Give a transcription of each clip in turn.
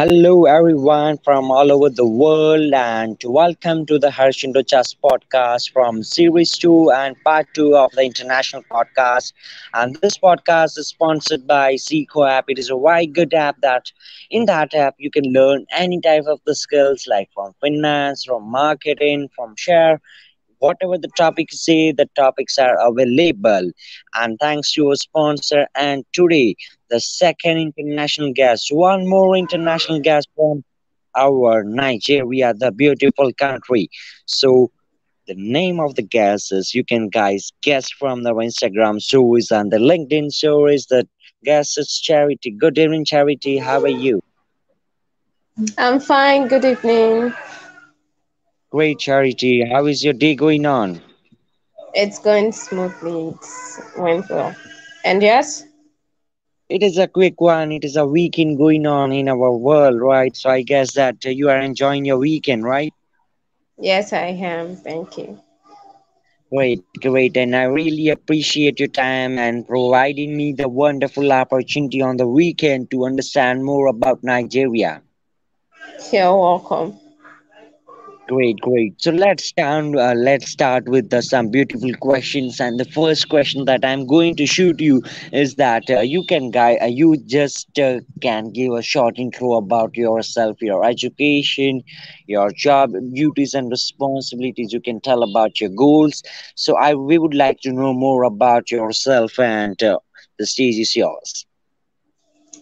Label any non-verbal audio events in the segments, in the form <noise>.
Hello, everyone from all over the world, and welcome to the Harshindo Chas podcast from series two and part two of the international podcast. And this podcast is sponsored by Seco app. It is a very good app that in that app you can learn any type of the skills like from finance, from marketing, from share whatever the topics say the topics are available. And thanks to our sponsor and today the second international guest one more international guest from our nigeria the beautiful country. So the name of the guest is you can guys guess from the instagram stories and the linkedin stories that guest is charity. Good evening charity. How are you? I'm fine. Good evening. Great charity how is your day going on It's going smoothly. It's went well. And yes? It is a quick one. It is a weekend going on in our world, right? So I guess that uh, you are enjoying your weekend, right? Yes, I am. Thank you. Great, great. And I really appreciate your time and providing me the wonderful opportunity on the weekend to understand more about Nigeria. You're welcome. Great, great. So let's start. Uh, let's start with uh, some beautiful questions. And the first question that I'm going to shoot you is that uh, you can, guy, uh, you just uh, can give a short intro about yourself, your education, your job duties and responsibilities. You can tell about your goals. So I we would like to know more about yourself, and uh, the stage is yours.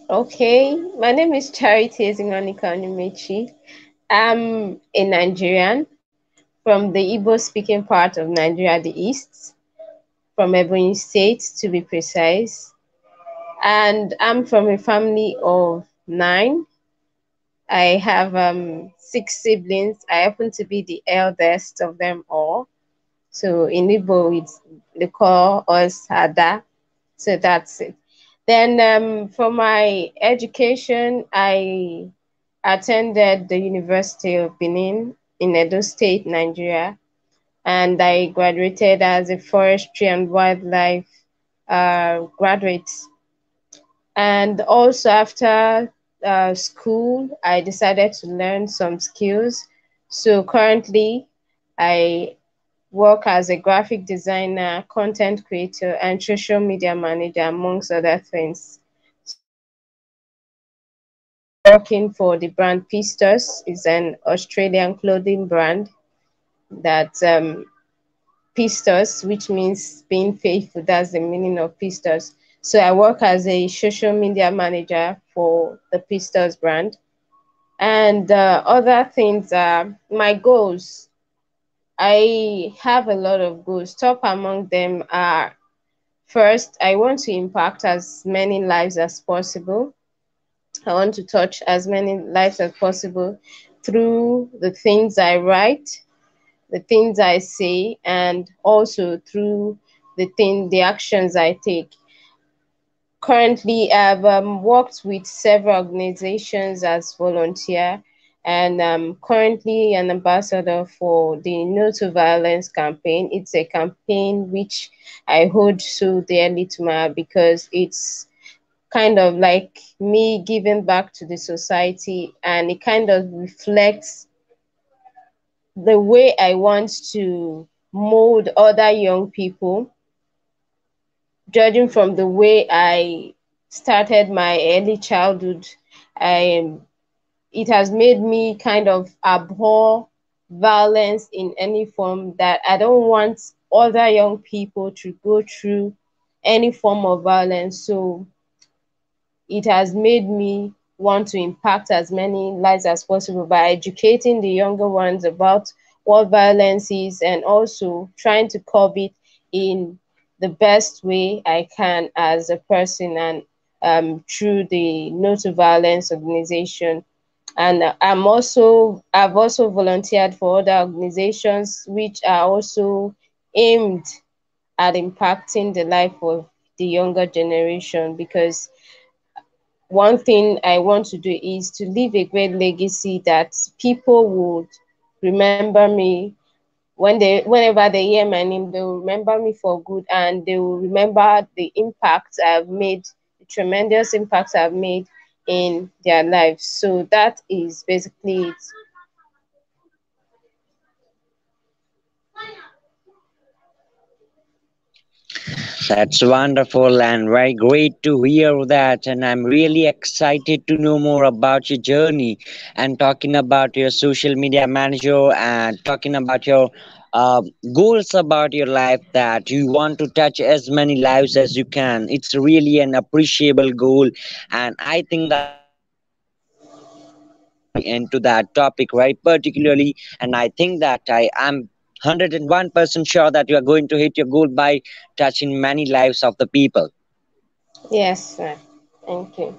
Okay. My name is Charity Ezinwanika Onyumechi. I'm a Nigerian from the Igbo speaking part of Nigeria, the East, from Ebonyi State to be precise. And I'm from a family of nine. I have um, six siblings. I happen to be the eldest of them all. So in Igbo, it's, they call us Ada. So that's it. Then um, for my education, I attended the University of Benin in Edo State, Nigeria, and I graduated as a forestry and wildlife uh, graduate. And also after uh, school, I decided to learn some skills. So currently, I work as a graphic designer, content creator, and social media manager, amongst other things. Working for the brand Pistos is an Australian clothing brand that um, Pistos, which means being faithful. That's the meaning of Pistos. So I work as a social media manager for the Pistos brand. And uh, other things are my goals I have a lot of goals. Top among them are first, I want to impact as many lives as possible. I want to touch as many lives as possible through the things I write, the things I say, and also through the thing, the actions I take. Currently, I've um, worked with several organizations as volunteer and I'm currently an ambassador for the No to Violence campaign. It's a campaign which I hold so dearly to my heart because it's kind of like me giving back to the society and it kind of reflects the way I want to mold other young people, judging from the way I started my early childhood. I it has made me kind of abhor violence in any form that I don't want other young people to go through any form of violence. So it has made me want to impact as many lives as possible by educating the younger ones about what violence is and also trying to curb it in the best way I can as a person and um, through the No to Violence organization. And i'm also i've also volunteered for other organizations which are also aimed at impacting the life of the younger generation because one thing i want to do is to leave a great legacy that people would remember me when they whenever they hear my name they will remember me for good and they will remember the impact i've made the tremendous impact i've made in their lives. So that is basically it. That's wonderful and very great to hear that. And I'm really excited to know more about your journey and talking about your social media manager and talking about your uh, goals about your life that you want to touch as many lives as you can. It's really an appreciable goal. And I think that into that topic very particularly and i think that i am 101% sure that you are going to hit your goal by touching many lives of the people. Yes, sir. Thank you.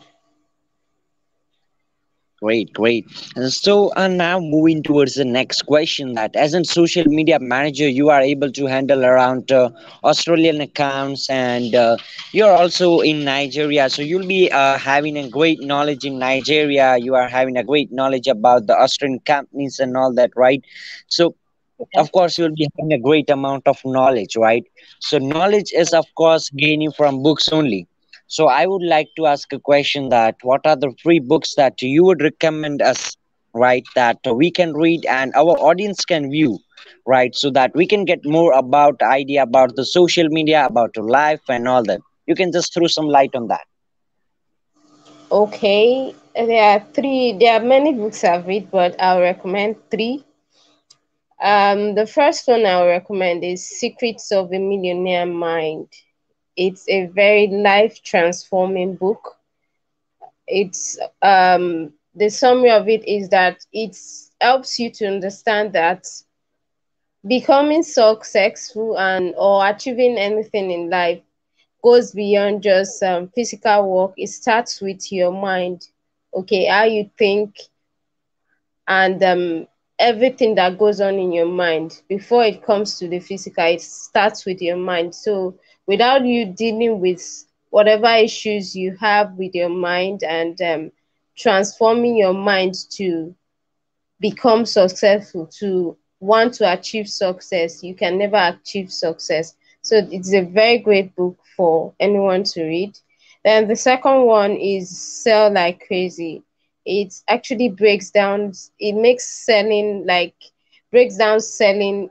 Great, great. And so, uh, now moving towards the next question that as a social media manager, you are able to handle around uh, Australian accounts and uh, you're also in Nigeria. So, you'll be uh, having a great knowledge in Nigeria. You are having a great knowledge about the Australian companies and all that, right? So, of course you'll be having a great amount of knowledge right? So knowledge is of course gaining from books only. So i would like to ask a question that what are the free books that you would recommend us right that we can read and our audience can view right so that we can get more about idea about the social media about life and all that? You can just throw some light on that. Okay. There are three there are many books i've read but i'll recommend three um, the first one I'll recommend is Secrets of a Millionaire Mind. It's a very life transforming book. It's um, the summary of it is that it helps you to understand that becoming successful and or achieving anything in life goes beyond just um, physical work. It starts with your mind. Okay, how you think and um, everything that goes on in your mind before it comes to the physical it starts with your mind. So without you dealing with whatever issues you have with your mind and um, transforming your mind to become successful to want to achieve success you can never achieve success. So it's a very great book for anyone to read. Then the second one is sell like crazy it actually breaks down it makes selling like breaks down selling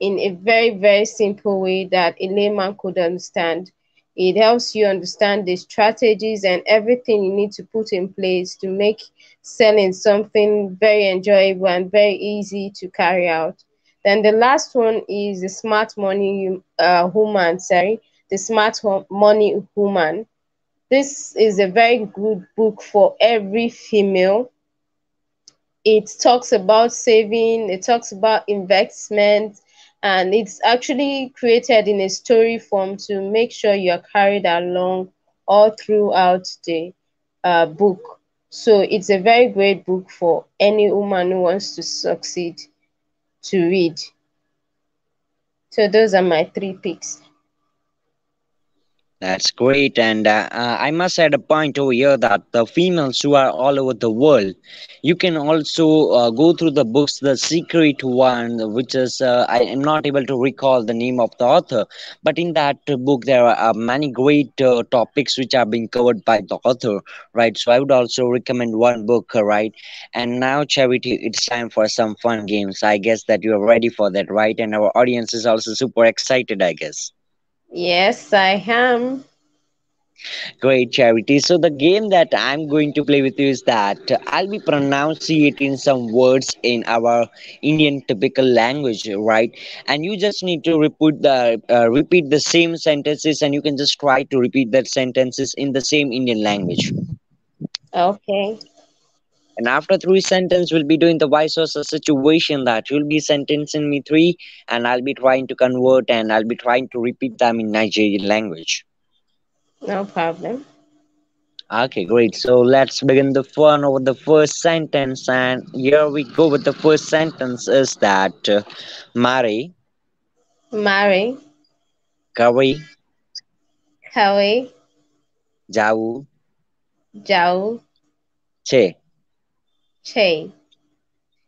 in a very very simple way that a layman could understand. It helps you understand the strategies and everything you need to put in place to make selling something very enjoyable and very easy to carry out. Then the last one is the smart money uh, woman sorry the smart money woman this is a very good book for every female. It talks about saving, it talks about investment, and it's actually created in a story form to make sure you're carried along all throughout the uh, book. So it's a very great book for any woman who wants to succeed to read. So those are my three picks. That's great. And uh, uh, I must add a point over here that the females who are all over the world, you can also uh, go through the books, The Secret One, which is, uh, I am not able to recall the name of the author, but in that book, there are uh, many great uh, topics which are being covered by the author, right? So I would also recommend one book, right? And now, Charity, it's time for some fun games. I guess that you are ready for that, right? And our audience is also super excited, I guess. Yes, I am. Great, Charity. So the game that I'm going to play with you is that I'll be pronouncing some words in our Indian typical language, right? And you just need to repeat the uh, repeat the same sentences, and you can just try to repeat that sentences in the same Indian language. Okay. And after three sentences, we'll be doing the vice versa situation that you'll be sentencing me three, and I'll be trying to convert and I'll be trying to repeat them in Nigerian language. No problem. Okay, great. So let's begin the fun over the first sentence. And here we go with the first sentence is that uh, Mari. Mari. Kawi. Kawi. Jau. Jau. Che. Che.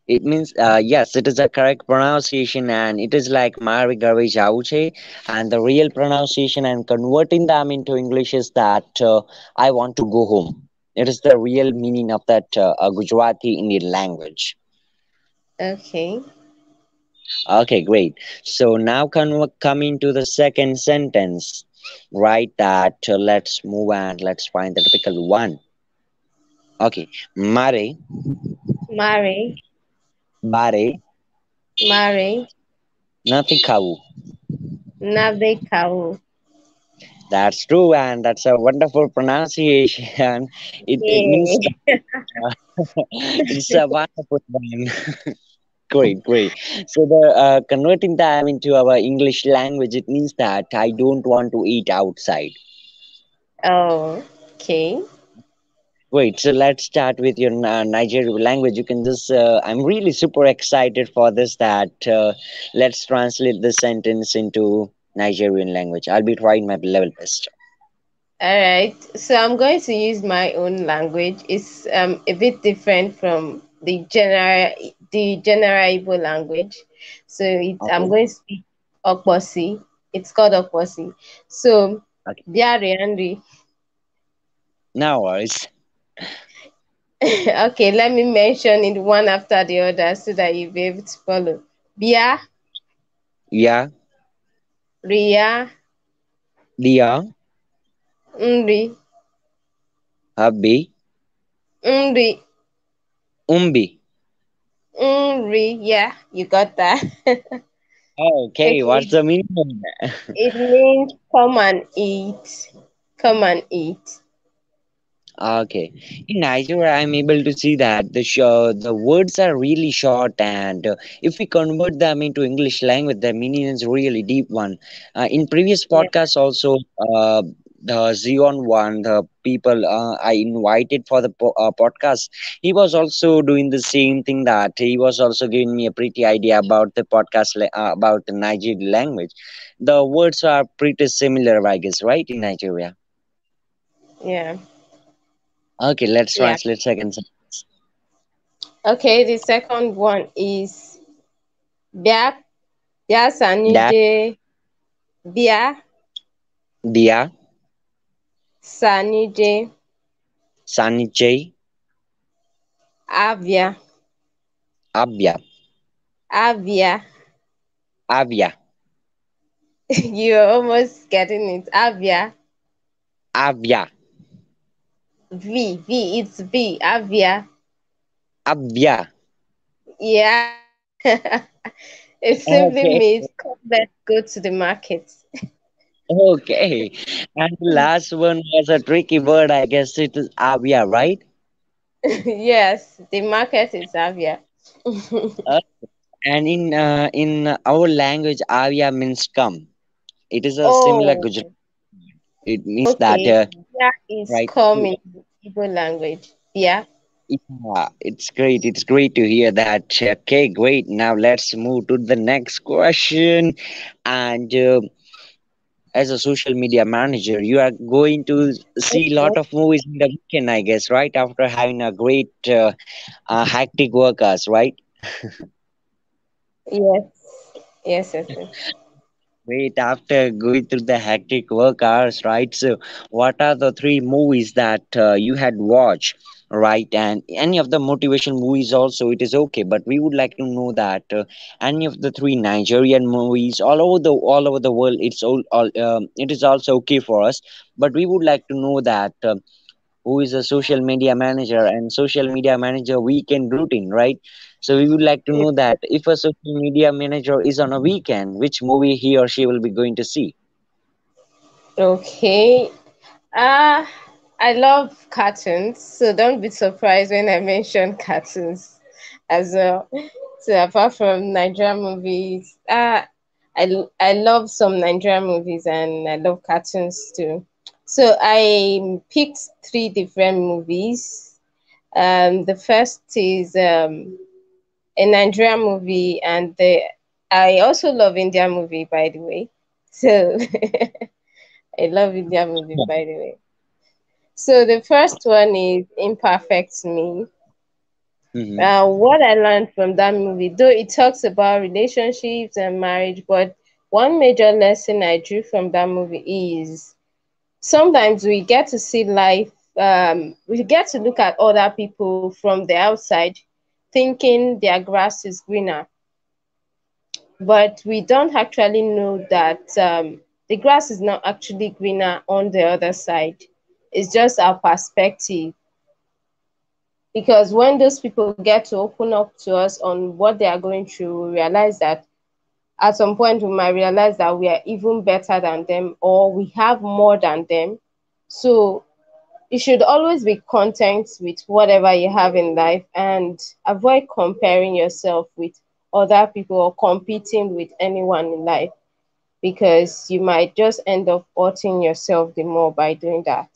It means, uh, yes, it is a correct pronunciation and it is like Mari Garve Jauche. And the real pronunciation and converting them into English is that uh, I want to go home. It is the real meaning of that uh, Gujarati Indian language. Okay. Okay, great. So now come coming to the second sentence, right? That uh, let's move and let's find the typical one. Okay, mare, Mare. bare, Mare. nothing kau. Nave kau. That's true, and that's a wonderful pronunciation. It, it means <laughs> <laughs> it's a wonderful one. <laughs> Great, great. So the uh, converting them into our English language, it means that I don't want to eat outside. Oh, okay. Wait, so let's start with your uh, Nigerian language. You can just, uh, I'm really super excited for this that uh, let's translate this sentence into Nigerian language. I'll be trying my level best. All right. So I'm going to use my own language. It's um a bit different from the general the general Igbo language. So it, I'm going to speak Okposi. It's called Okposi. So okay. Biari Henry. No worries. <laughs> okay, let me mention it one after the other so that you'll be able to follow. Bia, Yeah, Ria, Dia, Nri, Habi, Nri, Umbi. Nri. Yeah, you got that. <laughs> Oh, okay, what's the meaning of that? It means come and eat. Come and eat. Okay. In Nigeria, I'm able to see that the show, the words are really short, and uh, if we convert them into English language, the meaning is really deep one. Uh, in previous Yeah. podcasts, also uh, the Zion one, the people uh, I invited for the po- uh, podcast, he was also doing the same thing. That he was also giving me a pretty idea about the podcast la- uh, about the Nigerian language. The words are pretty similar, I guess, right? In Nigeria. Yeah. Okay, let's Yeah. translate second sentence. Okay, the second one is Bia Bia That Sanije Bia dia Sanije Avia Abya Avia. Avya <laughs> You're almost getting it. Avia. Avya V. V. It's V. Avia. Avia. Yeah. <laughs> it simply Okay, means come let's go to the market. okay. And the last one was a tricky word. I guess it is Avia, right? <laughs> yes, the market is Avia. <laughs> Uh, and in uh, in our language, Avia means come. It is a similar oh, Gujarati. It means that uh, is right. in Igbo language. Yeah. Yeah, it's great. It's great to hear that. Okay, great. Now let's move to the next question. And uh, as a social media manager, you are going to see a lot of movies in the weekend, I guess, right? After having a great, uh, uh, hectic work hours, right? <laughs> Yes. Yes, yes, yes. Great. After going through the hectic work hours, right? So, what are the three movies that uh, you had watched, right? And any of the motivation movies also, it is okay. But we would like to know that uh, any of the three Nigerian movies all over the all over the world, it's all, all um, it is also okay for us. But we would like to know that. Uh, who is a social media manager and social media manager weekend routine, right? So we would like to know that if a social media manager is on a weekend, which movie he or she will be going to see? Okay. Uh, I love cartoons, so don't be surprised when I mention <laughs> cartoons as well. So apart from Nigerian movies, uh, I I love some Nigerian movies and I love cartoons too. So I picked three different movies. Um, the first is um, a Nigerian movie, and the I also love India movie, by the way. So <laughs> I love India movie, by the way. So the first one is Imperfect Me. Mhm. Uh, what I learned from that movie, though it talks about relationships and marriage, but one major lesson I drew from that movie is sometimes we get to see life um, we get to look at other people from the outside, thinking their grass is greener. But we don't actually know that um, the grass is not actually greener on the other side. It's just our perspective. Because when those people get to open up to us on what they are going through, we realize that at some point we might realize that we are even better than them or we have more than them. So you should always be content with whatever you have in life and avoid comparing yourself with other people or competing with anyone in life because you might just end up hurting yourself the more by doing that.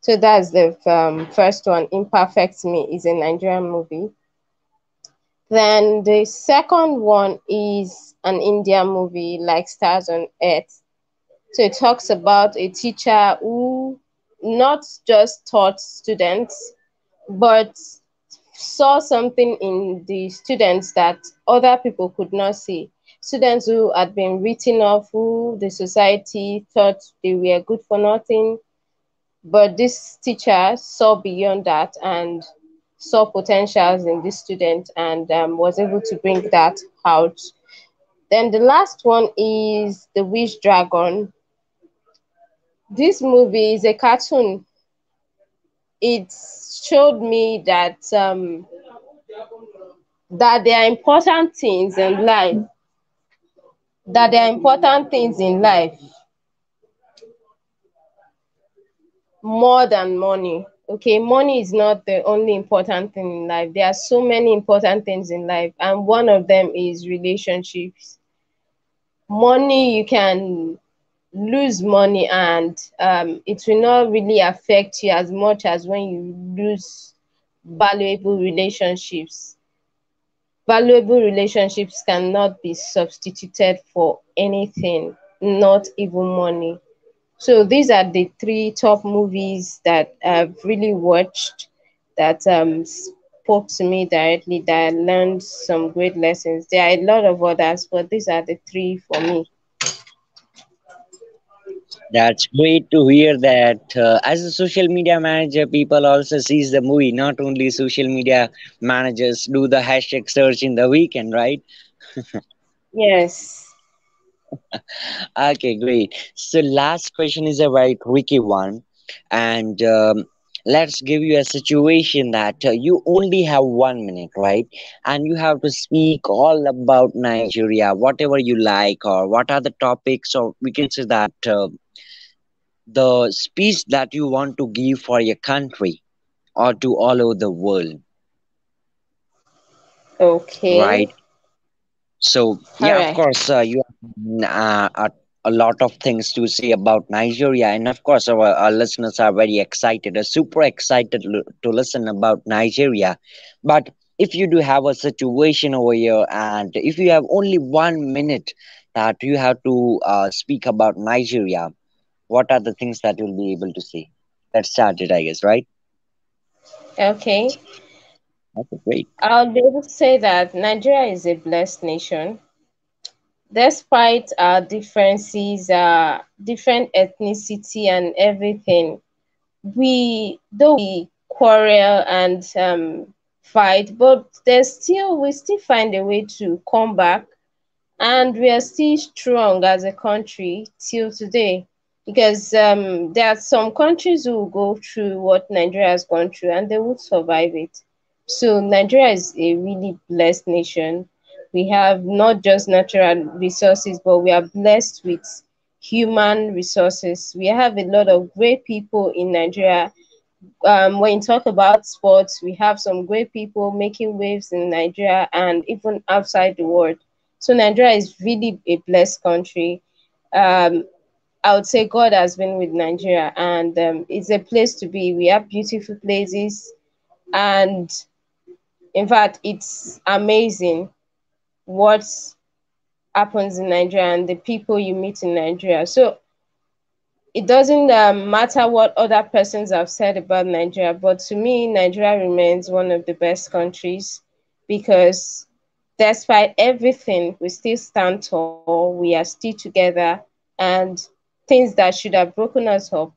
So that's the um, first one. Imperfect Me is a Nigerian movie. Then the second one is an Indian movie like Stars on Earth. So it talks about a teacher who not just taught students, but saw something in the students that other people could not see. Students who had been written off, who the society thought they were good for nothing. But this teacher saw beyond that and saw potentials in this student and um, was able to bring that out. Then the last one is The Wish Dragon, this movie is a cartoon. It showed me that um, that there are important things in life. That there are important things in life more than money. Okay, money is not the only important thing in life. There are so many important things in life, and one of them is relationships. Money you can lose money and um, it will not really affect you as much as when you lose valuable relationships. Valuable relationships cannot be substituted for anything, not even money. So these are the three top movies that I've really watched that um, spoke to me directly, that I learned some great lessons. There are a lot of others, but these are the three for me. That's great to hear that uh, as a social media manager, people also sees the movie. Not only social media managers do the hashtag search in the weekend, right? <laughs> yes. <laughs> okay, great. So last question is a very tricky one, and um, let's give you a situation that uh, you only have one minute, right? And you have to speak all about Nigeria, whatever you like, or what are the topics, or we can say that. Uh, the speech that you want to give for your country or to all over the world. Okay. Right. So yeah, right. of course, uh, you have uh, a, a, lot of things to say about Nigeria, and of course, our, our listeners are very excited, are super excited to listen about Nigeria. But if you do have a situation over here, and if you have only one minute that you have to uh, speak about Nigeria, what are the things that you'll be able to see? Let's start it, I guess, right? Okay. Great. I'll be able to say that Nigeria is a blessed nation. Despite our differences, uh, different ethnicity and everything, we though we quarrel and um, fight, but there's still we still find a way to come back, and we are still strong as a country till today because um, there are some countries who will go through what Nigeria has gone through and they would survive it. So Nigeria is a really blessed nation. We have not just natural resources, but we are blessed with human resources. We have a lot of great people in Nigeria. Um, when you talk about sports, we have some great people making waves in Nigeria and even outside the world. So Nigeria is really a blessed country. Um, I would say God has been with Nigeria, and um, it's a place to be. We have beautiful places, and in fact, it's amazing what happens in Nigeria and the people you meet in Nigeria. So it doesn't um, matter what other persons have said about Nigeria, but to me, Nigeria remains one of the best countries because despite everything, we still stand tall, we are still together, and things that should have broken us up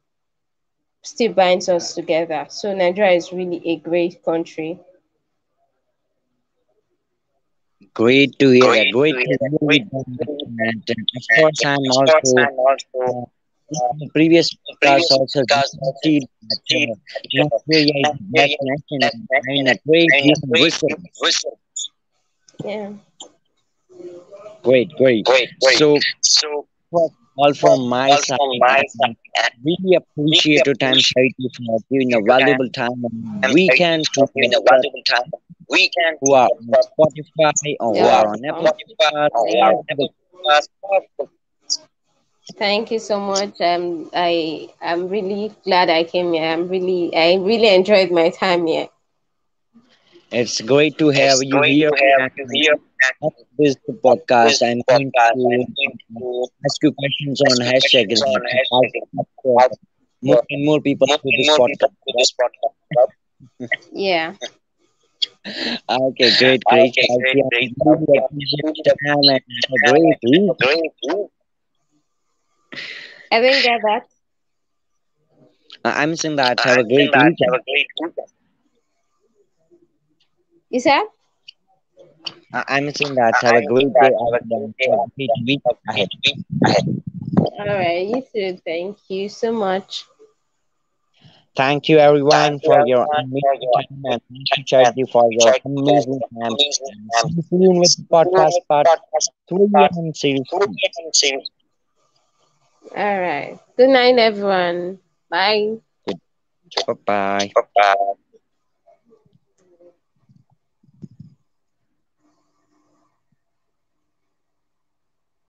still binds us together. So Nigeria is really a great country. Great to hear that. Great to hear that. And of course, I'm also uh, in the previous podcast also see that uh, Nigeria is the best a great human resource. Yeah. Great, great. So, all from my side, I really appreciate your time, Charity, for giving a valuable time and weekend can who are on Spotify or who are on Apple Podcast. Thank you so much. Um, I I'm really glad I came here. I'm really I really enjoyed my time here. It's great to have you here. And This podcast. I'm going to ask you questions on hashtag. and how More and more people to this podcast. Yeah. Okay, great, great. Okay, great, I great. really appreciate your time and have a great. I didn't get that. Uh, I'm saying that have a great week. You said? Uh, I'm saying that have a great day have a great week ahead. All right. You too. Thank you so much. Thank you everyone for your amazing time and thank you Charity for your amazing time. See you soon with the podcast part three and series. All right. Good night, everyone. Bye. Bye bye. Bye.